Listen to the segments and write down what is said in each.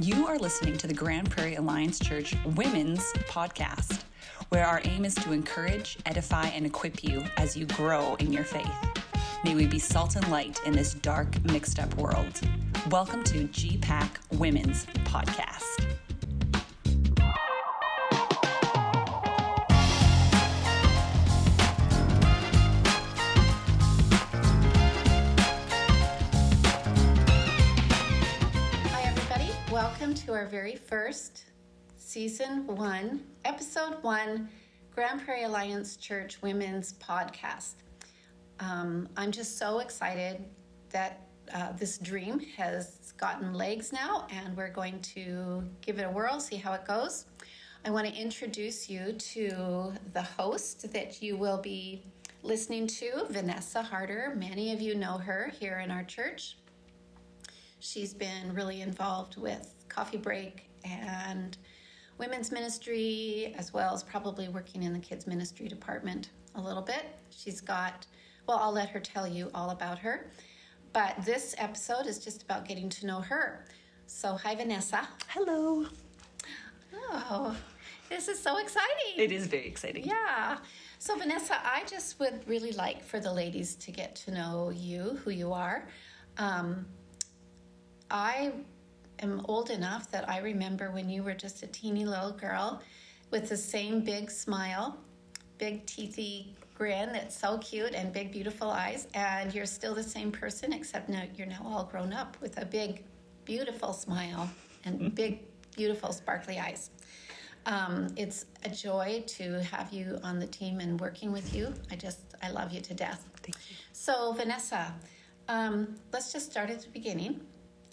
You are listening to the Grande Prairie Alliance Church Women's Podcast, where our aim is to encourage, edify, and equip you as you grow in your faith. May we be salt and light in this dark, mixed up world. Welcome to GPAC Women's Podcast. To our very first season one, episode one, Grande Prairie Alliance Church Women's Podcast. Um, I'm just so excited that uh, this dream has gotten legs now, and we're going to give it a whirl, see how it goes. I want to introduce you to the host that you will be listening to, Vanessa Harder. Many of you know her here in our church. She's been really involved with Coffee Break and women's ministry, as well as probably working in the kids' ministry department a little bit. She's got, well, I'll let her tell you all about her. But this episode is just about getting to know her. So, hi, Vanessa. Hello. Oh, this is so exciting. It is very exciting. Yeah. So, Vanessa, I just would really like for the ladies to get to know you, who you are. Um, I am old enough that I remember when you were just a teeny little girl with the same big smile, big teethy grin that's so cute, and big, beautiful eyes. And you're still the same person, except now you're now all grown up with a big, beautiful smile and big, beautiful, sparkly eyes. Um, it's a joy to have you on the team and working with you. I just, I love you to death. Thank you. So, Vanessa, um, let's just start at the beginning.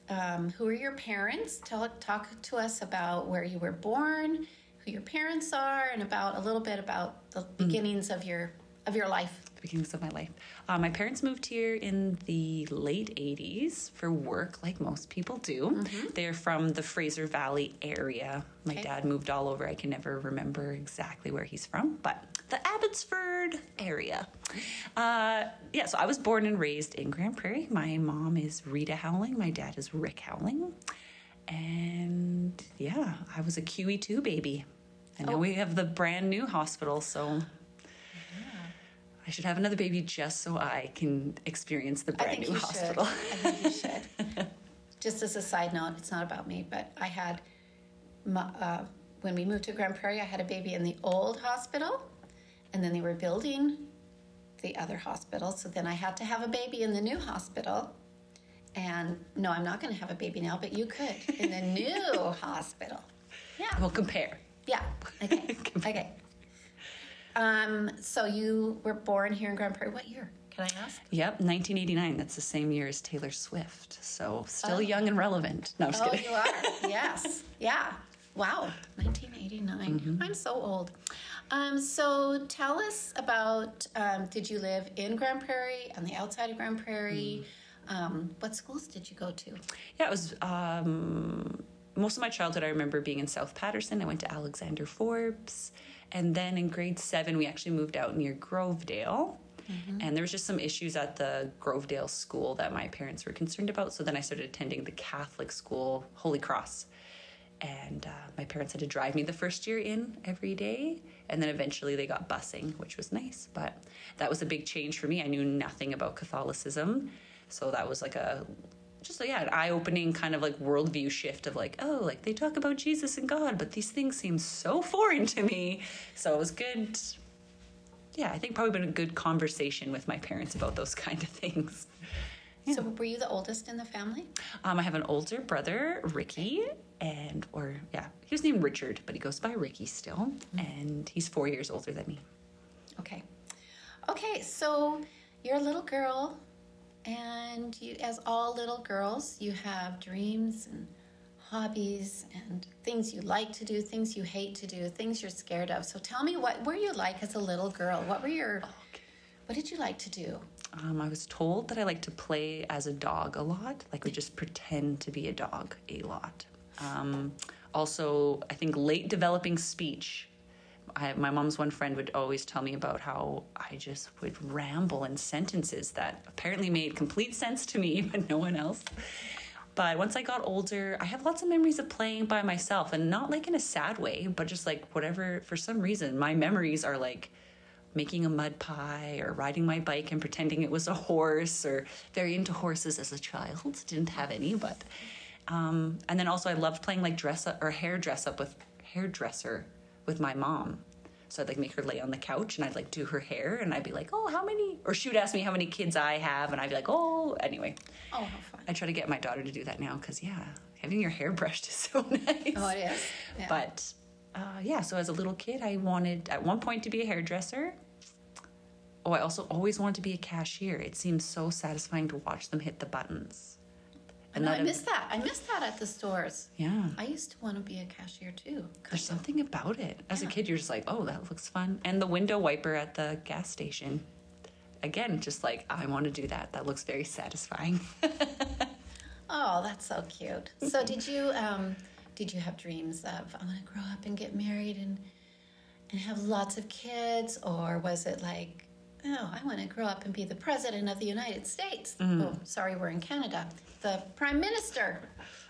Um, who are your parents? Tell, talk to us about where you were born, who your parents are, and about a little bit about the beginnings of your of your life. the beginnings of my life. Uh, my parents moved here in the late 80s for work, like most people do. They're from the Fraser Valley area. My Okay. dad moved all over. I can never remember exactly where he's from, but the Abbotsford area. Uh, yeah, so I was born and raised in Grande Prairie. My mom is Rita Howling, my dad is Rick Howling. And yeah, I was a QE2 baby. And now Oh. we have the brand new hospital, so I should have another baby just so I can experience the brand new hospital. should. I think you should. Just as a side note, it's not about me, but I had, my, uh, when we moved to Grande Prairie, I had a baby in the old hospital, and then they were building the other hospital. So then I had to have a baby in the new hospital. And no, I'm not going to have a baby now, but you could in the new hospital. Yeah. We'll compare. Yeah. Okay. okay. Um, so you were born here in Grande Prairie. What year? Can I ask? Yep, 1989. That's the same year as Taylor Swift. So still Oh. young and relevant. No, I'm Oh, kidding. you are. yes. Yeah. Wow. 1989. I'm so old. Um, so tell us about um, did you live in Grande Prairie, on the outside of Grande Prairie? Um, what schools did you go to? Yeah, it was um, most of my childhood. I remember being in South Patterson. I went to Alexander Forbes, and then in grade seven, we actually moved out near Grovedale. And there was just some issues at the Grovedale school that my parents were concerned about. So then I started attending the Catholic school, Holy Cross. And uh, my parents had to drive me the first year in every day. And then eventually they got busing, which was nice. But that was a big change for me. I knew nothing about Catholicism. So that was like a just yeah, an eye-opening kind of like worldview shift of like, oh, like they talk about Jesus and God, but these things seem so foreign to me. So it was good. Yeah, I think probably been a good conversation with my parents about those kind of things. So were you the oldest in the family? Um, I have an older brother, Ricky, and or yeah, he was named Richard, but he goes by Ricky still, and he's four years older than me. Okay. Okay, so you're a little girl, and you, as all little girls, you have dreams and hobbies and things you like to do, things you hate to do, things you're scared of. So tell me, what were you like as a little girl? What were your, what did you like to do? Um, I was told that I like to play as a dog a lot, like would just pretend to be a dog a lot. Um, also, I think late developing speech. I, my mom's one friend would always tell me about how I just would ramble in sentences that apparently made complete sense to me, but no one else. But once I got older, I have lots of memories of playing by myself and not like in a sad way, but just like whatever, for some reason, my memories are like making a mud pie or riding my bike and pretending it was a horse or very into horses as a child. Didn't have any, but. Um, and then also, I loved playing like dress up or hair dress up with hairdresser with my mom. So I'd like make her lay on the couch and I'd like do her hair and I'd be like, oh, how many? Or she would ask me how many kids I have and I'd be like, oh, anyway. Oh, how fun. I try to get my daughter to do that now because, yeah, having your hair brushed is so nice. Oh, it is. Yeah. But uh, yeah, so as a little kid, I wanted at one point to be a hairdresser. Oh, I also always wanted to be a cashier. It seems so satisfying to watch them hit the buttons. I know, I miss that. I miss that at the stores. Yeah. I used to want to be a cashier too. There's something about it. As a kid, you're just like, oh, that looks fun. And the window wiper at the gas station. Again, just like, I want to do that. That looks very satisfying. Oh, that's so cute. So did you um did you have dreams of I'm gonna grow up and get married and and have lots of kids or was it like oh I want to grow up and be the president of the United States? Oh, sorry, we're in Canada. The prime minister.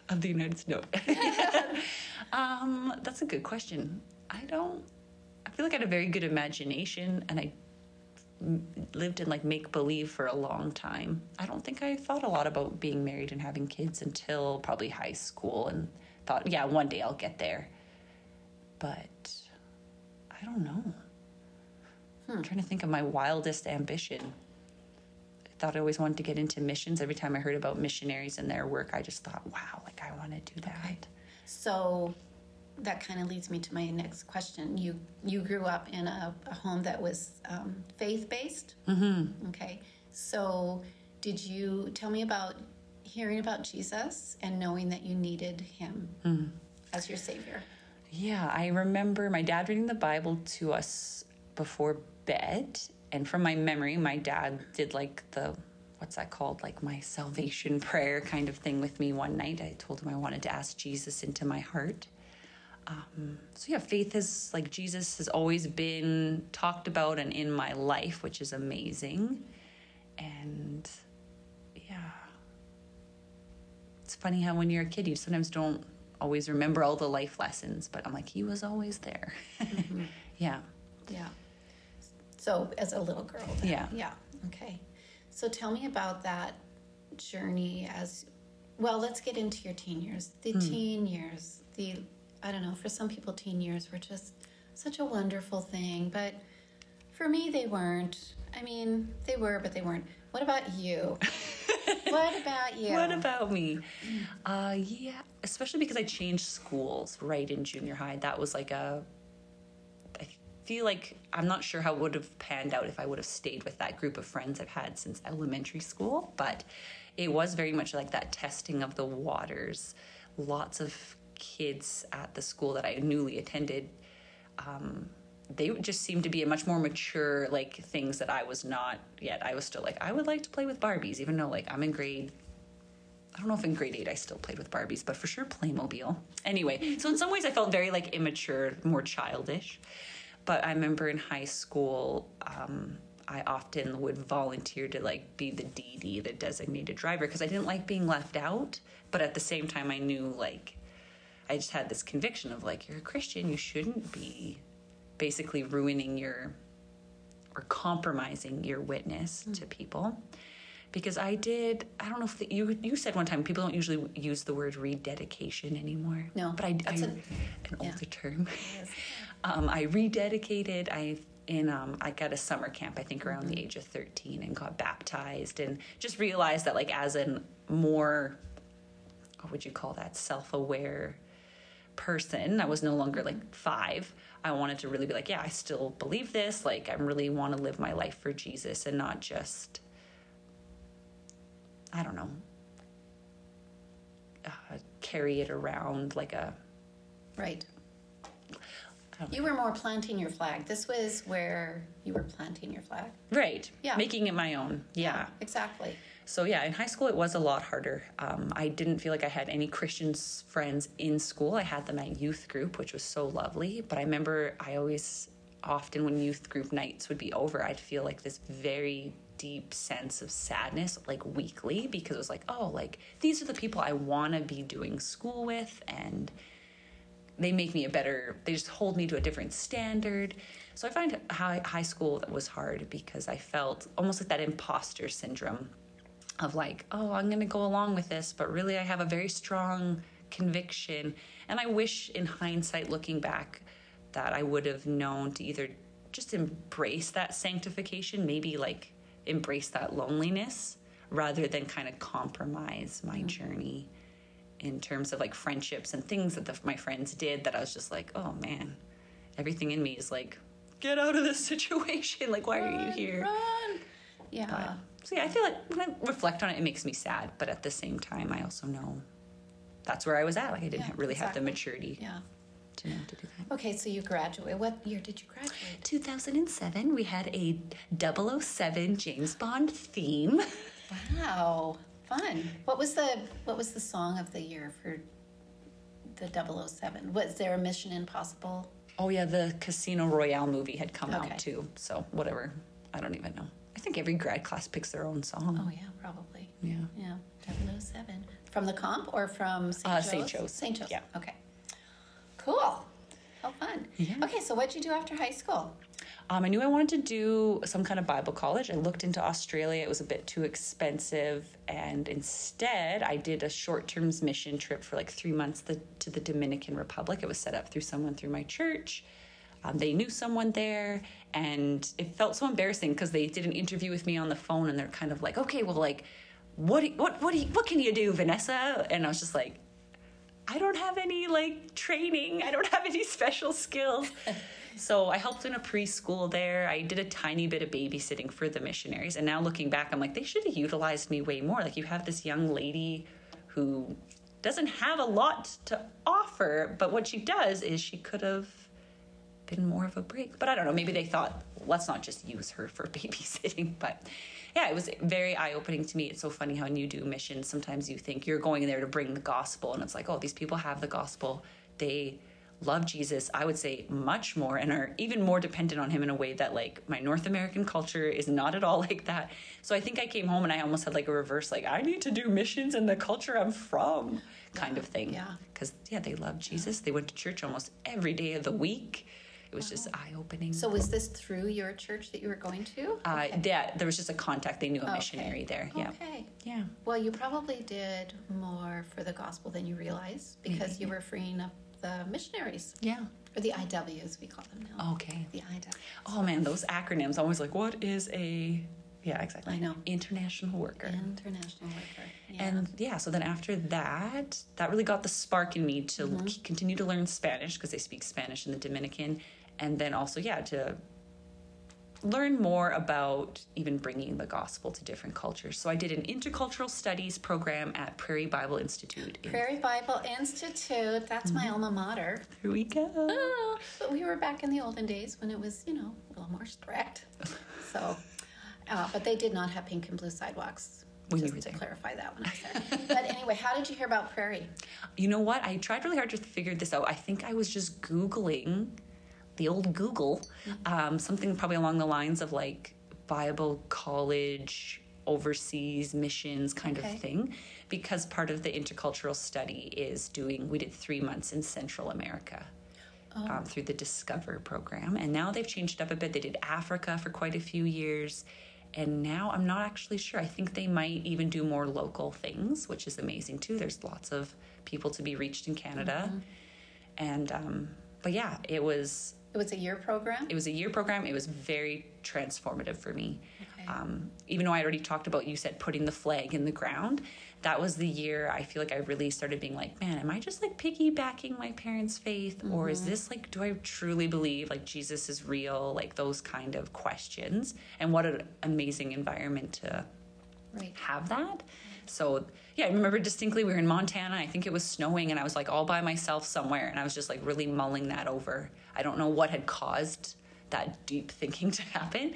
of the United States. um, that's a good question. I don't. I feel like I had a very good imagination, and I lived in like make believe for a long time. I don't think I thought a lot about being married and having kids until probably high school, and thought, yeah, one day I'll get there. But I don't know. I'm trying to think of my wildest ambition. I thought I always wanted to get into missions. Every time I heard about missionaries and their work, I just thought, wow, like I want to do that. Okay. So that kind of leads me to my next question. You you grew up in a, a home that was um, faith based. Mm-hmm. Okay. So did you tell me about hearing about Jesus and knowing that you needed Him as your Savior? Yeah, I remember my dad reading the Bible to us before bed. And from my memory, my dad did like the, what's that called? Like my salvation prayer kind of thing with me one night. I told him I wanted to ask Jesus into my heart. Um, so yeah, faith is like Jesus has always been talked about and in my life, which is amazing. And yeah, it's funny how when you're a kid, you sometimes don't always remember all the life lessons, but I'm like, he was always there. yeah. Yeah. So as a little girl. then. Yeah. Yeah. Okay. So tell me about that journey as well, let's get into your teen years. The teen years, the I don't know, for some people teen years were just such a wonderful thing, but for me they weren't. I mean, they were, but they weren't. What about you? what about you? What about me? Uh, yeah, especially because I changed schools right in junior high. That was like a. Feel like I'm not sure how it would have panned out if I would have stayed with that group of friends I've had since elementary school, but it was very much like that testing of the waters. Lots of kids at the school that I newly attended um, they just seemed to be a much more mature like things that I was not yet. I was still like I would like to play with Barbies, even though like I'm in grade. I don't know if in grade eight I still played with Barbies, but for sure Playmobil. Anyway, so in some ways I felt very like immature, more childish. But I remember in high school, um, I often would volunteer to like be the DD, the designated driver, because I didn't like being left out. But at the same time, I knew like I just had this conviction of like you're a Christian, you shouldn't be basically ruining your or compromising your witness to people because I did I don't know if the, you you said one time people don't usually use the word rededication anymore. No, but I, I that's a- an yeah. older term. Um, I rededicated I in um, I got a summer camp I think around the age of 13 and got baptized and just realized that like as a more what would you call that self-aware person i was no longer like five i wanted to really be like yeah i still believe this like i really want to live my life for jesus and not just i don't know uh, carry it around like a Right. You were more planting your flag. This was where you were planting your flag. right Yeah. making it my own yeah Exactly. So yeah, in high school it was a lot harder. Um, I didn't feel like I had any Christian friends in school. I had them at youth group, which was so lovely. But I remember I always often when youth group nights would be over, I'd feel like this very deep sense of sadness like weekly because it was like, oh, like these are the people I want to be doing school with and they make me a better they just hold me to a different standard. So i find high, high school that was hard because i felt almost like that imposter syndrome of like oh i'm going to go along with this but really i have a very strong conviction. And i wish in hindsight looking back that i would have known to either just embrace that sanctification maybe like embrace that loneliness rather than kind of compromise my mm-hmm. journey in terms of like friendships and things that the, my friends did that I was just like, oh man, everything in me is like, get out of this situation. like, why run, are you here? Run. Yeah. But, so yeah, I feel like when I reflect on it, it makes me sad. But at the same time, I also know that's where I was at. Like I didn't yeah, really exactly. have the maturity. Yeah. To know to do that. Okay, so you graduated. What year did you graduate? 2007. We had a 007 James Bond theme. Wow. Fun. What was the what was the song of the year for the 007? Was there a Mission Impossible? Oh yeah, the Casino Royale movie had come okay. out too. So whatever. I don't even know. I think every grad class picks their own song. Oh yeah, probably. Yeah. Yeah. 007. From the comp or from St. Uh, St. Joe's? St. Joe's. Yeah. Okay. Cool. How fun. Yeah. Okay, so what did you do after high school? Um, I knew I wanted to do some kind of Bible college. I looked into Australia, it was a bit too expensive. And instead, I did a short term mission trip for like three months the, to the Dominican Republic. It was set up through someone through my church. Um, they knew someone there, and it felt so embarrassing because they did an interview with me on the phone, and they're kind of like, "Okay, well, like, what, what, what, what can you do, Vanessa?" And I was just like, "I don't have any like training. I don't have any special skills." So I helped in a preschool there. I did a tiny bit of babysitting for the missionaries. And now looking back, I'm like, they should have utilized me way more. Like, you have this young lady who doesn't have a lot to offer, but what she does is she could have been more of a break. But I don't know, maybe they thought, let's not just use her for babysitting. But yeah, it was very eye opening to me. It's so funny how when you do missions, sometimes you think you're going there to bring the gospel, and it's like, oh, these people have the gospel. They love Jesus, I would say much more and are even more dependent on him in a way that like my North American culture is not at all like that. So I think I came home and I almost had like a reverse like I need to do missions in the culture I'm from kind yeah, of thing. Yeah. Cuz yeah, they love Jesus. They went to church almost every day of the week. It was just eye opening. So was this through your church that you were going to? Uh, okay. yeah, there was just a contact. They knew a missionary there. Yeah. Okay. Yeah. Well, you probably did more for the gospel than you realized because Maybe, you were freeing up the missionaries. Yeah. Or the IWs, we call them now. Okay. The IWs. Oh man, those acronyms. I'm always like, what is a yeah, exactly. I know. International worker. International worker. Yeah. And yeah, so then after that, that really got the spark in me to mm-hmm. continue to learn Spanish because they speak Spanish in the Dominican. And then also, yeah, to learn more about even bringing the gospel to different cultures. So I did an intercultural studies program at Prairie Bible Institute. Prairie Bible Institute, that's my alma mater. Here we go. Oh, but we were back in the olden days when it was, you know, a little more strict. so, uh, but they did not have pink and blue sidewalks. When just to there. clarify that when I said. but anyway, how did you hear about Prairie? You know what? I tried really hard to figure this out. I think I was just Googling the old Google, um, something probably along the lines of like Bible college overseas missions kind okay. of thing because part of the intercultural study is doing we did three months in central america oh. um, through the discover program and now they've changed up a bit they did africa for quite a few years and now i'm not actually sure i think they might even do more local things which is amazing too there's lots of people to be reached in canada mm-hmm. and um, but yeah it was it was a year program? It was a year program. It was very transformative for me. Okay. Um, even though I already talked about, you said putting the flag in the ground, that was the year I feel like I really started being like, man, am I just like piggybacking my parents' faith? Mm-hmm. Or is mm-hmm. this like, do I truly believe like Jesus is real? Like those kind of questions. And what an amazing environment to right. have that. So yeah, I remember distinctly we were in Montana. I think it was snowing, and I was like all by myself somewhere, and I was just like really mulling that over. I don't know what had caused that deep thinking to happen,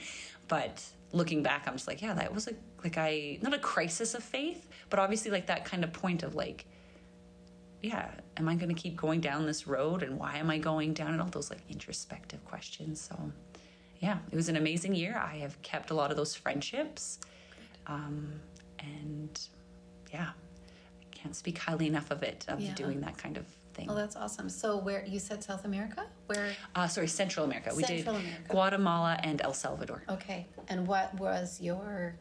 but looking back, I'm just like, yeah, that was a like I not a crisis of faith, but obviously like that kind of point of like yeah, am I going to keep going down this road and why am I going down and all those like introspective questions. So, yeah, it was an amazing year. I have kept a lot of those friendships. Um, and yeah, I can't speak highly enough of it, of Yeah. doing that kind of thing. Well, that's awesome. So, where you said South America? Where? Uh, sorry, Central America. We Central did America. Guatemala and El Salvador. Okay. And what was your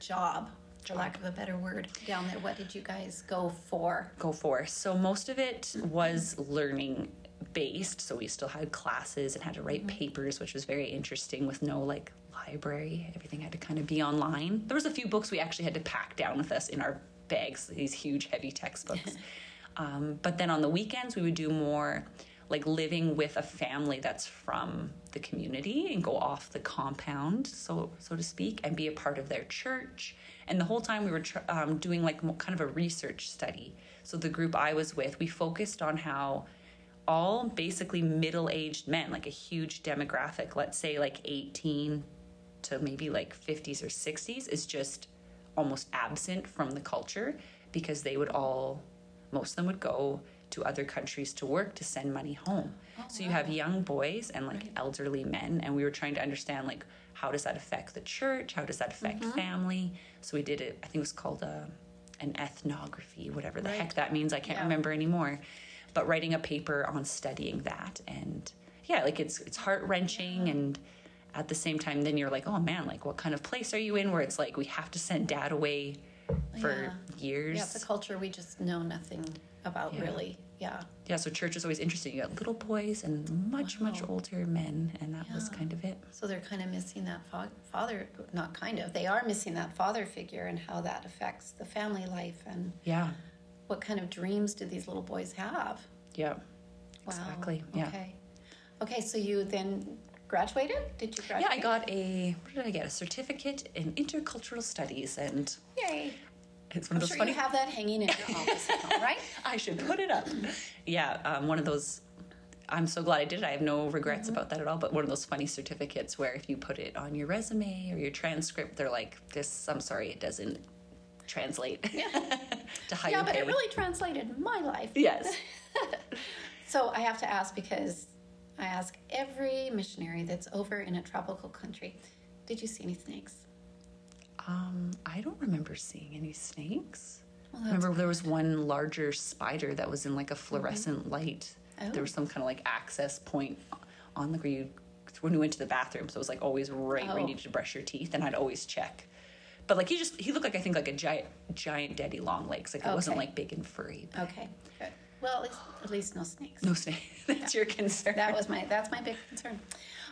job, for lack of a better word, down there? What did you guys go for? go for. So most of it was learning based. So we still had classes and had to write papers, which was very interesting with no like library. Everything had to kind of be online. There was a few books we actually had to pack down with us in our bags, these huge heavy textbooks. um, but then on the weekends we would do more like living with a family that's from the community and go off the compound, so so to speak, and be a part of their church. And the whole time we were tr- um, doing like kind of a research study. So the group I was with, we focused on how all basically middle-aged men, like a huge demographic, let's say like 18 to maybe like 50s or 60s, is just almost absent from the culture because they would all, most of them would go to other countries to work to send money home. Oh, so you have young boys and like elderly men, and we were trying to understand like how does that affect the church? How does that affect mm-hmm. family? So we did it. I think it was called a, an ethnography, whatever the Right. heck that means. I can't Yeah. remember anymore. But writing a paper on studying that, and yeah, like it's it's heart wrenching, and at the same time, then you're like, oh man, like what kind of place are you in? Where it's like we have to send dad away for Yeah. years. Yeah, it's a culture we just know nothing about, Yeah. really. Yeah. yeah, so church is always interesting. You got little boys and much much older men, and that was kind of it. So they're kind of missing that fa- father, not kind of, they are missing that father figure and how that affects the family life and Yeah, what kind of dreams do these little boys have? yeah, Wow. exactly. Yeah. Okay. Okay, so you then graduated? Did you graduate? Yeah. I got a what did I get? A certificate in intercultural studies, and Yay. it's one I'm of those sure funny. you have that hanging in your office home, right? I should put it up. Yeah, um, one of those. I'm so glad I did it. I have no regrets Mm-hmm. about that at all. But one of those funny certificates where if you put it on your resume or your transcript, they're like, "This, I'm sorry, it doesn't translate to higher yeah, but pay." it really translated my life. yes. So I have to ask because I ask every missionary that's over in a tropical country, did you see any snakes? Um, I don't remember seeing any snakes. Well, remember there was one larger spider that was in like a fluorescent light. Oh. There was some kind of like access point on the where you when you went to the bathroom. So it was like always right where Oh. you needed to brush your teeth, and I'd always check. But like he just he looked like I think like a giant giant daddy long legs. Like it wasn't like big and furry. but Okay, good. Well, at least, at least no snakes. No snake. That's your concern. That was my that's my big concern.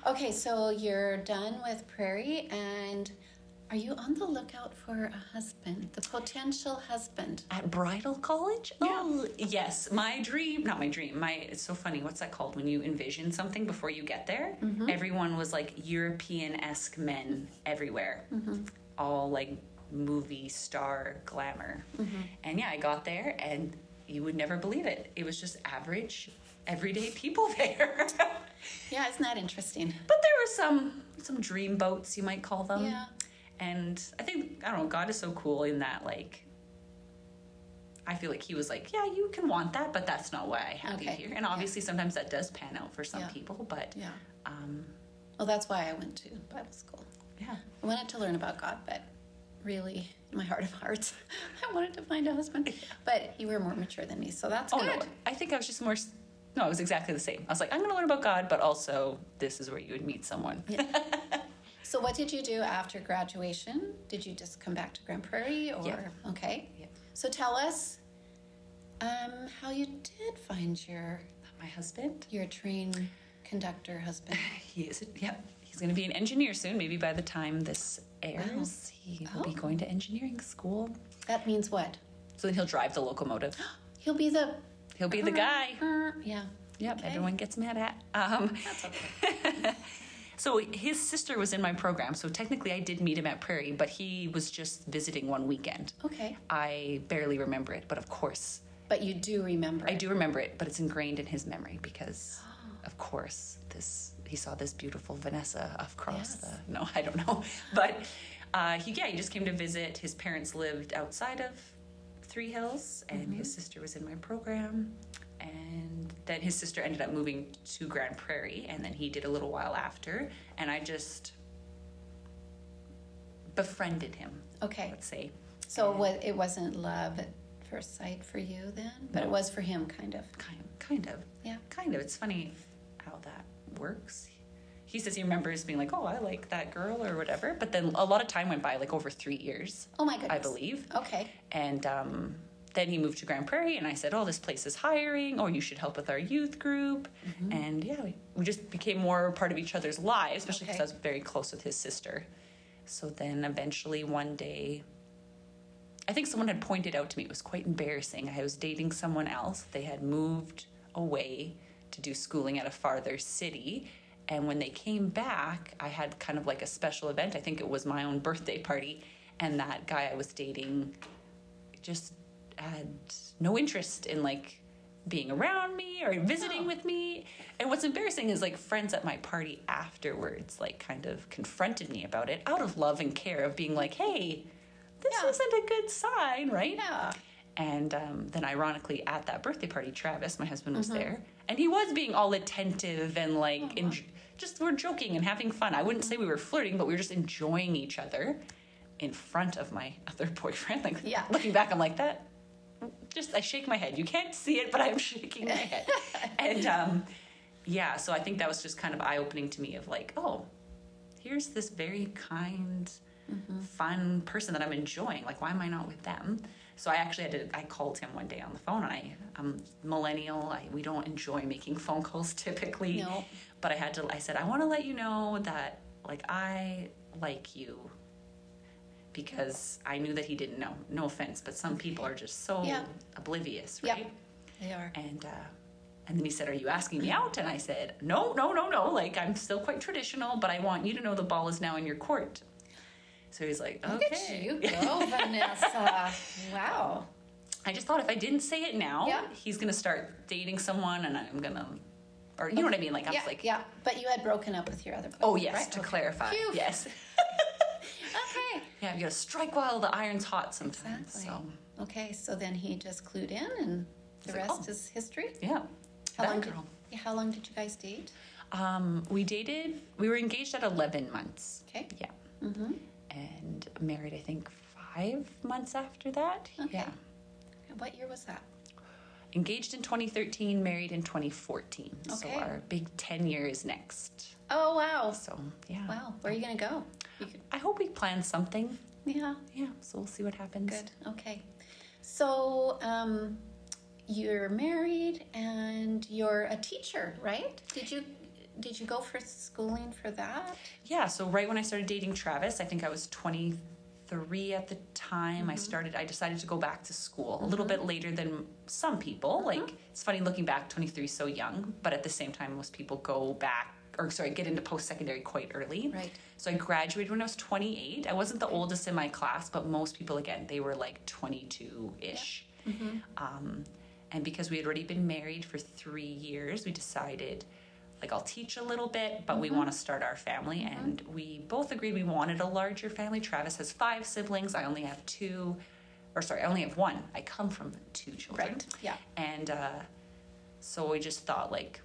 Okay, so you're done with Prairie, and are you on the lookout for a husband, the potential husband? At bridal college? Oh, yes. My dream, not my dream, my, it's so funny. What's that called? When you envision something before you get there? Mm-hmm. Everyone was like European esque men everywhere. Mm-hmm. All like movie star glamour. Mm-hmm. And yeah, I got there and you would never believe it. It was just average, everyday people there. Yeah, isn't that interesting? but there were some, some dream boats, you might call them. Yeah. And I think, I don't know, God is so cool in that, like, I feel like he was like, yeah, you can want that, but that's not why I have you here. And obviously, sometimes that does pan out for some Yeah. people, but Yeah. um, Well, that's why I went to Bible school. yeah. I wanted to learn about God, but really, my heart of hearts, I wanted to find a husband. But you were more mature than me, so that's Oh, good. no, I think I was just more, no, it was exactly the same. I was like, I'm going to learn about God, but also this is where you would meet someone. So, what did you do after graduation? Did you just come back to Grande Prairie, or Yeah. okay? Yeah. So, tell us um, how you did find your My husband, your train conductor husband. he is, yep, he's going to be an engineer soon. Maybe by the time this airs, he will be Oh. going to engineering school. That means what? So then he'll drive the locomotive. He'll be the He'll be the guy. Uh, yeah. Yep, Okay. everyone gets mad at. Um, That's okay. so his sister was in my program, so technically I did meet him at Prairie, but he was just visiting one weekend. Okay, I barely remember it, but of course but you do remember. I it. do remember it, but it's ingrained in his memory because, of course, this he saw this beautiful Vanessa across Yes. the. No, I don't know, but uh, he yeah he just came to visit. His parents lived outside of Three Hills, and his sister was in my program. And then his sister ended up moving to Grande Prairie, and then he did a little while after. And I just befriended him, Okay. let's say. So wa- it wasn't love at first sight for you then, but it was for him, kind of. Kind, kind of. Yeah. Kind of. It's funny works. He says he remembers being like, "Oh, I like that girl" or whatever. But then a lot of time went by, like over three years, Oh my goodness. I believe. Okay. And um, then he moved to Grande Prairie, and I said, "Oh, this place is hiring. Oh, you should help with our youth group." Mm-hmm. And yeah, we, we just became more part of each other's lives, especially because Okay. I was very close with his sister. So then eventually one day, I think someone had pointed out to me it was quite embarrassing. I was dating someone else. They had moved away to do schooling at a farther city. And when they came back, I had kind of like a special event. I think it was my own birthday party. And that guy I was dating just had no interest in like being around me or visiting Oh. with me. And what's embarrassing is like friends at my party afterwards like kind of confronted me about it out of love and care of being like, "Hey, this Yeah. isn't a good sign, right?" Yeah. And um, then, ironically, at that birthday party, Travis, my husband, was there, and he was being all attentive and like, en- just we're joking and having fun. I wouldn't say we were flirting, but we were just enjoying each other in front of my other boyfriend. Like, Yeah. looking back, I'm like that. Just I shake my head. You can't see it, but I'm shaking my head. and um, yeah, so I think that was just kind of eye opening to me. Of like, oh, here's this very kind, fun person that I'm enjoying. Like, why am I not with them? So I actually had to. I called him one day on the phone, and I, I'm millennial. I, we don't enjoy making phone calls typically. No. But I had to. I said, I want to let you know that like I like you. Because I knew that he didn't know. No offense, but some people are just so Yeah. oblivious, Yep. right? They are. And uh, and then he said, "Are you asking me out?" And I said, "No, no, no, no. Like I'm still quite traditional, but I want you to know the ball is now in your court." So he's like, Look "Okay." at you go, Vanessa. Wow. I just thought if I didn't say it now, Yeah. he's gonna start dating someone, and I'm gonna, or you know what I mean? Like I yeah, was like, yeah. But you had broken up with your other boyfriend, "Oh yes," right? to Okay. clarify, Phew. yes. Okay. Yeah, you gotta strike while the iron's hot sometimes. Exactly. So Okay, so then he just clued in, and the He's like, rest "Oh." is history. yeah, How long did girl. yeah, How long did you guys date? Um, we dated. We were engaged at 11 months. Okay. Yeah. Mm-hmm. And married I think five months after that. Okay. Yeah. What year was that? Engaged in 2013, married in 2014. Okay. So our big 10 years next. Oh wow! So yeah. Wow, where are you gonna go? Could, I hope we plan something. yeah, Yeah. So we'll see what happens. good. Okay, so um, you're married and you're a teacher, right? Did you did you go for schooling for that? Yeah. So right when I started dating Travis, I think I was 23 at the time. Mm-hmm. I started. I decided to go back to school a little bit later than some people. Mm-hmm. Like it's funny looking back, 23 is so young, but at the same time, most people go back or sorry, get into post secondary quite early. Right. So I graduated when I was 28. I wasn't the oldest in my class, but most people, again, they were like 22 ish. Um, and because we had already been married for three years, we decided, like, I'll teach a little bit, but we want to start our family. And we both agreed we wanted a larger family. Travis has five siblings. I only have two, or sorry, I only have one. I come from two children. Right. Yeah. And uh, so we just thought, like,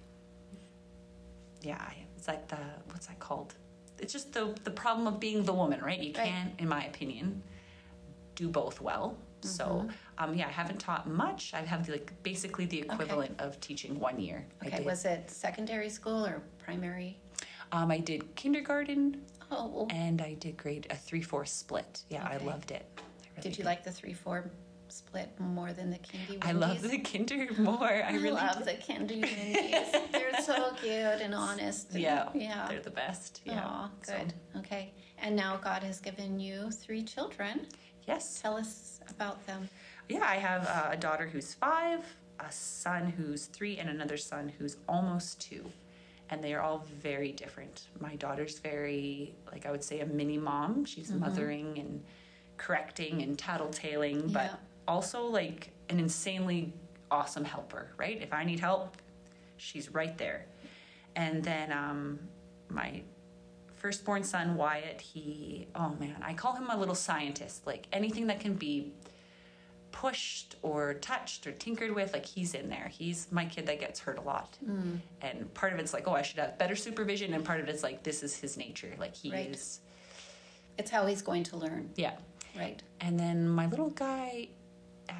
yeah, it's like the what's that called? It's just the the problem of being the woman, right? You Right. can't, in my opinion, do both well. So, Mm-hmm. Um, yeah, I haven't taught much. I have like basically the equivalent of teaching one year. Okay, was it secondary school or primary? Um, I did kindergarten Oh, and I did grade a three four split. Yeah, I loved it. I really did you like the three four split more than the kindy? I love the kinder more. I I really love the kindy windies. They're so cute and honest. and- Yeah, yeah. they're the best. Yeah, Aw, So, good. Okay. And now God has given you three children. yes, Tell us about them. Yeah, I have uh, a daughter who's five, a son who's three, and another son who's almost two. And they are all very different. My daughter's very, like I would say, a mini mom. She's mothering and correcting and tattletaling, but Yeah. also like an insanely awesome helper, right? If I need help, she's right there. And then um, my firstborn son, Wyatt, he, oh man, I call him a little scientist. Like anything that can be pushed or touched or tinkered with, like he's in there. He's my kid that gets hurt a lot. Mm. And part of it's like, oh, I should have better supervision. And part of it's like, this is his nature. Like he Right. is, It's how he's going to learn. yeah. Right. And then my little guy, uh,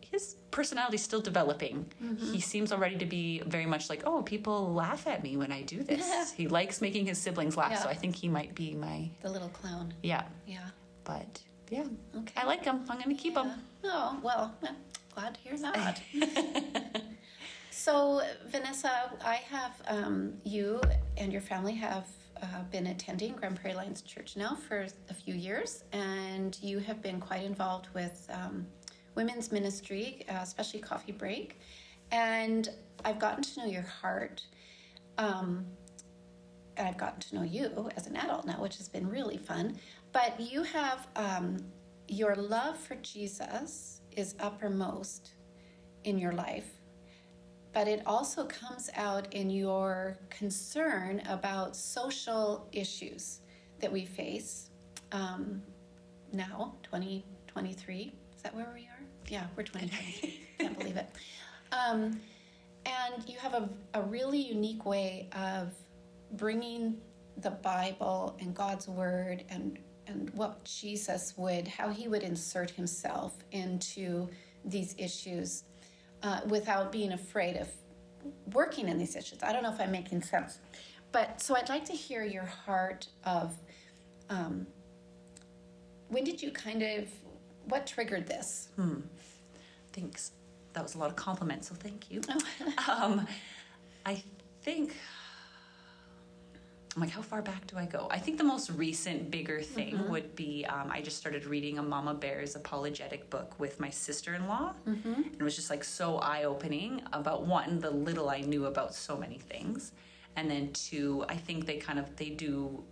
his personality's still developing. Mm-hmm. He seems already to be very much like, oh, people laugh at me when I do this. he likes making his siblings laugh. Yeah. So I think he might be my, The little clown. yeah. Yeah. But yeah, Okay. I like them. I'm going to keep. Yeah. Oh, well, glad to hear that. so, Vanessa, I have um, you and your family have uh, been attending Grande Prairie Alliance Church now for a few years, and you have been quite involved with um, women's ministry, uh, especially Coffee Break. And I've gotten to know your heart. Um, and I've gotten to know you as an adult now, which has been really fun. But you have um, your love for Jesus is uppermost in your life, but it also comes out in your concern about social issues that we face um, now, 2023. Is that where we are? Yeah, we're 2023. Can't believe it. Um, and you have a, a really unique way of bringing the Bible and God's Word and and what Jesus would, how he would insert himself into these issues uh, without being afraid of working in these issues. I don't know if I'm making sense, but so I'd like to hear your heart of um, when did you kind of what triggered this? Thanks. That was a lot of compliments, so thank you. Oh. um, I think. I'm like, how far back do I go? I think the most recent bigger thing Mm-hmm. would be um, I just started reading a Mama Bear's apologetic book with my sister in law. Mm-hmm. And it was just like so eye opening about one, the little I knew about so many things. And then two, I think they kind of they do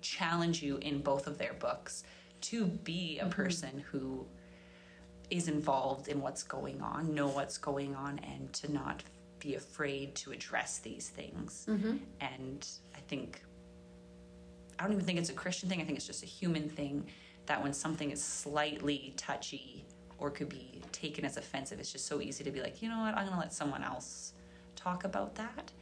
challenge you in both of their books to be a Mm-hmm. person who is involved in what's going on, know what's going on, and to not be afraid to address these things. Mm-hmm. And I think, I don't even think it's a Christian thing, I think it's just a human thing that when something is slightly touchy or could be taken as offensive, it's just so easy to be like, you know what, I'm going to let someone else talk about that.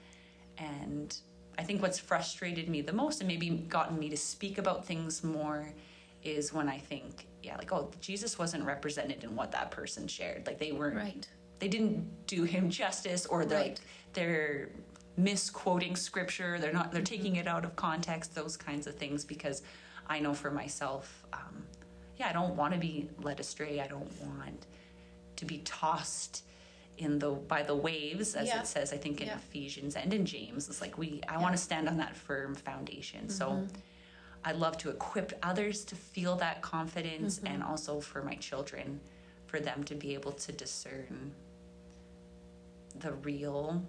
And I think what's frustrated me the most and maybe gotten me to speak about things more is when I think, yeah, like, oh, Jesus wasn't represented in what that person shared. Like they weren't, Right. They didn't do him justice or they're Right. they're misquoting scripture. They're not, they're taking it out of context, those kinds of things. Because I know for myself, um, yeah, I don't want to be led astray. I don't want to be tossed in the by the waves as Yeah. it says i think in Yeah. ephesians and in james it's like we i want to stand on that firm foundation so Mm-hmm. i love to equip others to feel that confidence Mm-hmm. and also for my children for them to be able to discern the real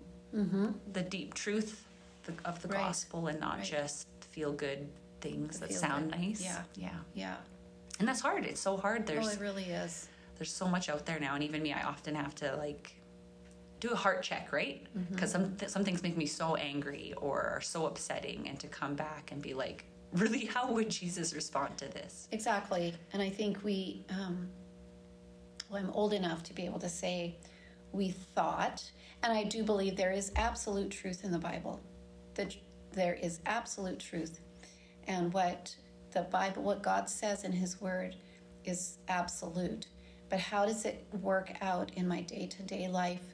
the deep truth of the Mm-hmm. Right. gospel and not Right. just feel good things The that sound good. nice Yeah. yeah Yeah. and that's hard it's so hard there's oh, it really is. there's so much out there now and even me i often have to like do a heart check right Mm-hmm. because some, th- some things make me so angry or are so upsetting and to come back and be like really how would jesus respond to this Exactly. And I think we, um, well, I'm old enough to be able to say we thought, and I do believe there is absolute truth in the Bible. That there is absolute truth. And what the Bible, what God says in His Word is absolute. But how does it work out in my day to day life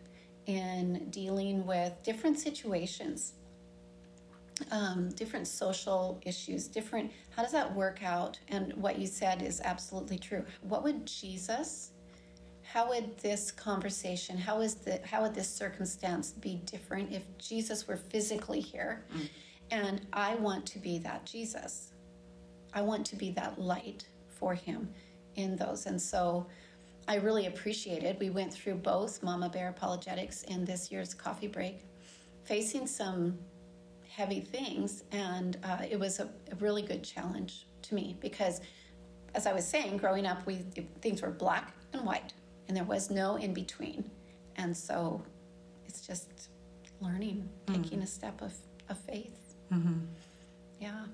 in dealing with different situations? um, different social issues, different. How does that work out? And what you said is absolutely true. What would Jesus? How would this conversation? How is the? How would this circumstance be different if Jesus were physically here? And I want to be that Jesus. I want to be that light for him in those. And so I really appreciated. We went through both Mama Bear Apologetics in this year's coffee break, facing some heavy things, and uh, it was a, a really good challenge to me because, as I was saying, growing up, we things were black and white, and there was no in between, and so it's just learning, taking a step of, of faith. Yeah.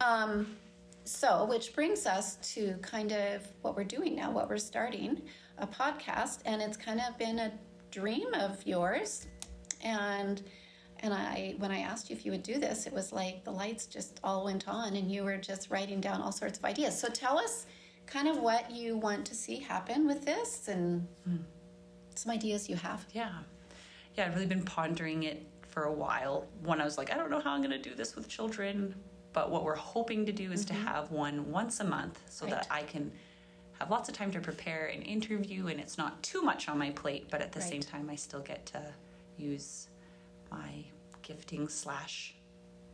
Um, so, which brings us to kind of what we're doing now, what we're starting a podcast, and it's kind of been a dream of yours. And and I when I asked you if you would do this, it was like the lights just all went on and you were just writing down all sorts of ideas. So tell us kind of what you want to see happen with this and mm. some ideas you have. Yeah. Yeah, I've really been pondering it for a while. When I was like, I don't know how I'm going to do this with children, but what we're hoping to do is mm-hmm. to have one once a month so right. that I can have lots of time to prepare an interview and it's not too much on my plate, but at the right. same time, I still get to use my gifting slash.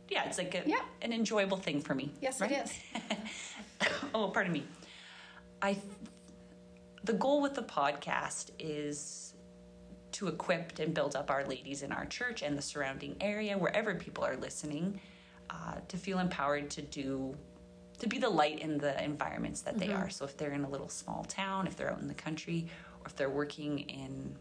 Yeah, it's like a, yeah. an enjoyable thing for me. Yes, right? it is. oh, pardon me. I, the goal with the podcast is to equip and build up our ladies in our church and the surrounding area, wherever people are listening, uh, to feel empowered to do to be the light in the environments that they mm-hmm. are. So if they're in a little small town, if they're out in the country, or if they're working in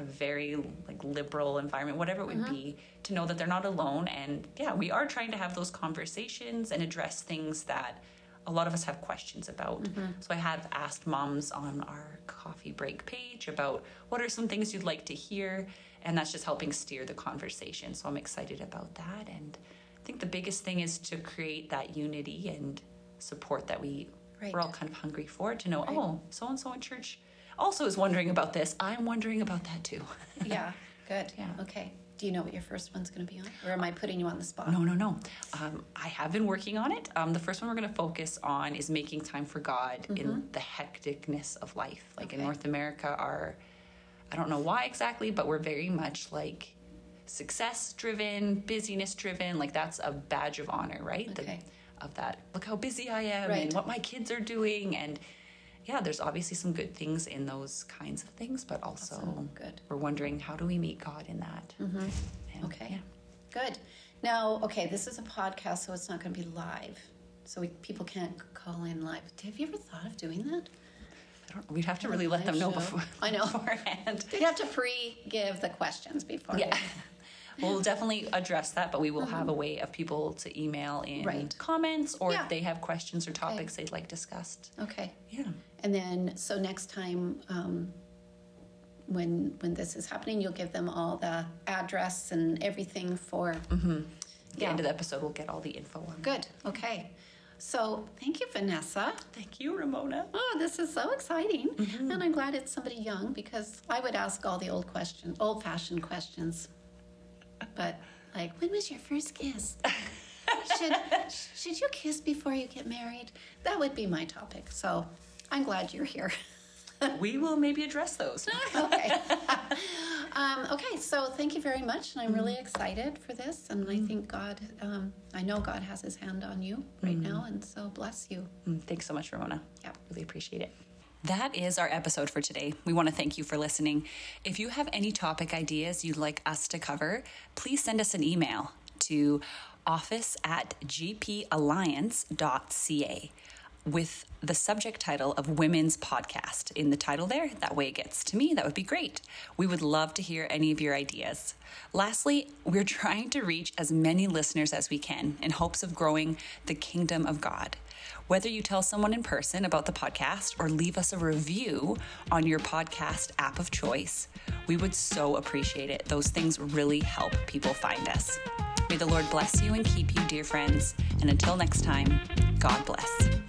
a very like liberal environment, whatever it would mm-hmm. be, to know that they're not alone. And yeah, we are trying to have those conversations and address things that a lot of us have questions about. Mm-hmm. So I have asked moms on our coffee break page about what are some things you'd like to hear, and that's just helping steer the conversation. So I'm excited about that. And I think the biggest thing is to create that unity and support that we right. we're all kind of hungry for to know, right. oh, so and so in church also is wondering about this. I'm wondering about that too. yeah, good. Yeah. Okay. Do you know what your first one's going to be on? Or am I putting you on the spot? No, no, no. Um, I have been working on it. Um, the first one we're going to focus on is making time for God mm-hmm. in the hecticness of life. Like okay. in North America, our, I don't know why exactly, but we're very much like success driven, busyness driven. Like that's a badge of honor, right? Okay. The, of that. Look how busy I am right. and what my kids are doing. And yeah, there's obviously some good things in those kinds of things, but also awesome. good. We're wondering how do we meet God in that? Mm-hmm. And, okay, yeah. good. Now, okay, this is a podcast, so it's not going to be live, so we, people can't call in live. Have you ever thought of doing that? we'd have to really let them know show. before. I know beforehand. They'd have to pre-give the questions before. Yeah. we'll definitely address that, but we will have a mm-hmm. way of people to email in right. comments or yeah. if they have questions or topics okay. they'd like discussed. Okay. Yeah. And then, so next time, um, when when this is happening, you'll give them all the address and everything for. Mm-hmm. The yeah. end of the episode, we'll get all the info on. Good. Okay. So thank you, Vanessa. Thank you, Ramona. Oh, this is so exciting, mm-hmm. and I'm glad it's somebody young because I would ask all the old questions, old-fashioned questions. But like, when was your first kiss? should should you kiss before you get married? That would be my topic. So I'm glad you're here. we will maybe address those. okay. Um, okay, so thank you very much. And I'm really excited for this. And I think God, um, I know God has his hand on you right mm-hmm. now. And so bless you. Mm, thanks so much, Ramona. Yeah. Really appreciate it. That is our episode for today. We want to thank you for listening. If you have any topic ideas you'd like us to cover, please send us an email to office at gpalliance.ca with the subject title of Women's Podcast in the title there. That way it gets to me. That would be great. We would love to hear any of your ideas. Lastly, we're trying to reach as many listeners as we can in hopes of growing the kingdom of God. Whether you tell someone in person about the podcast or leave us a review on your podcast app of choice, we would so appreciate it. Those things really help people find us. May the Lord bless you and keep you, dear friends. And until next time, God bless.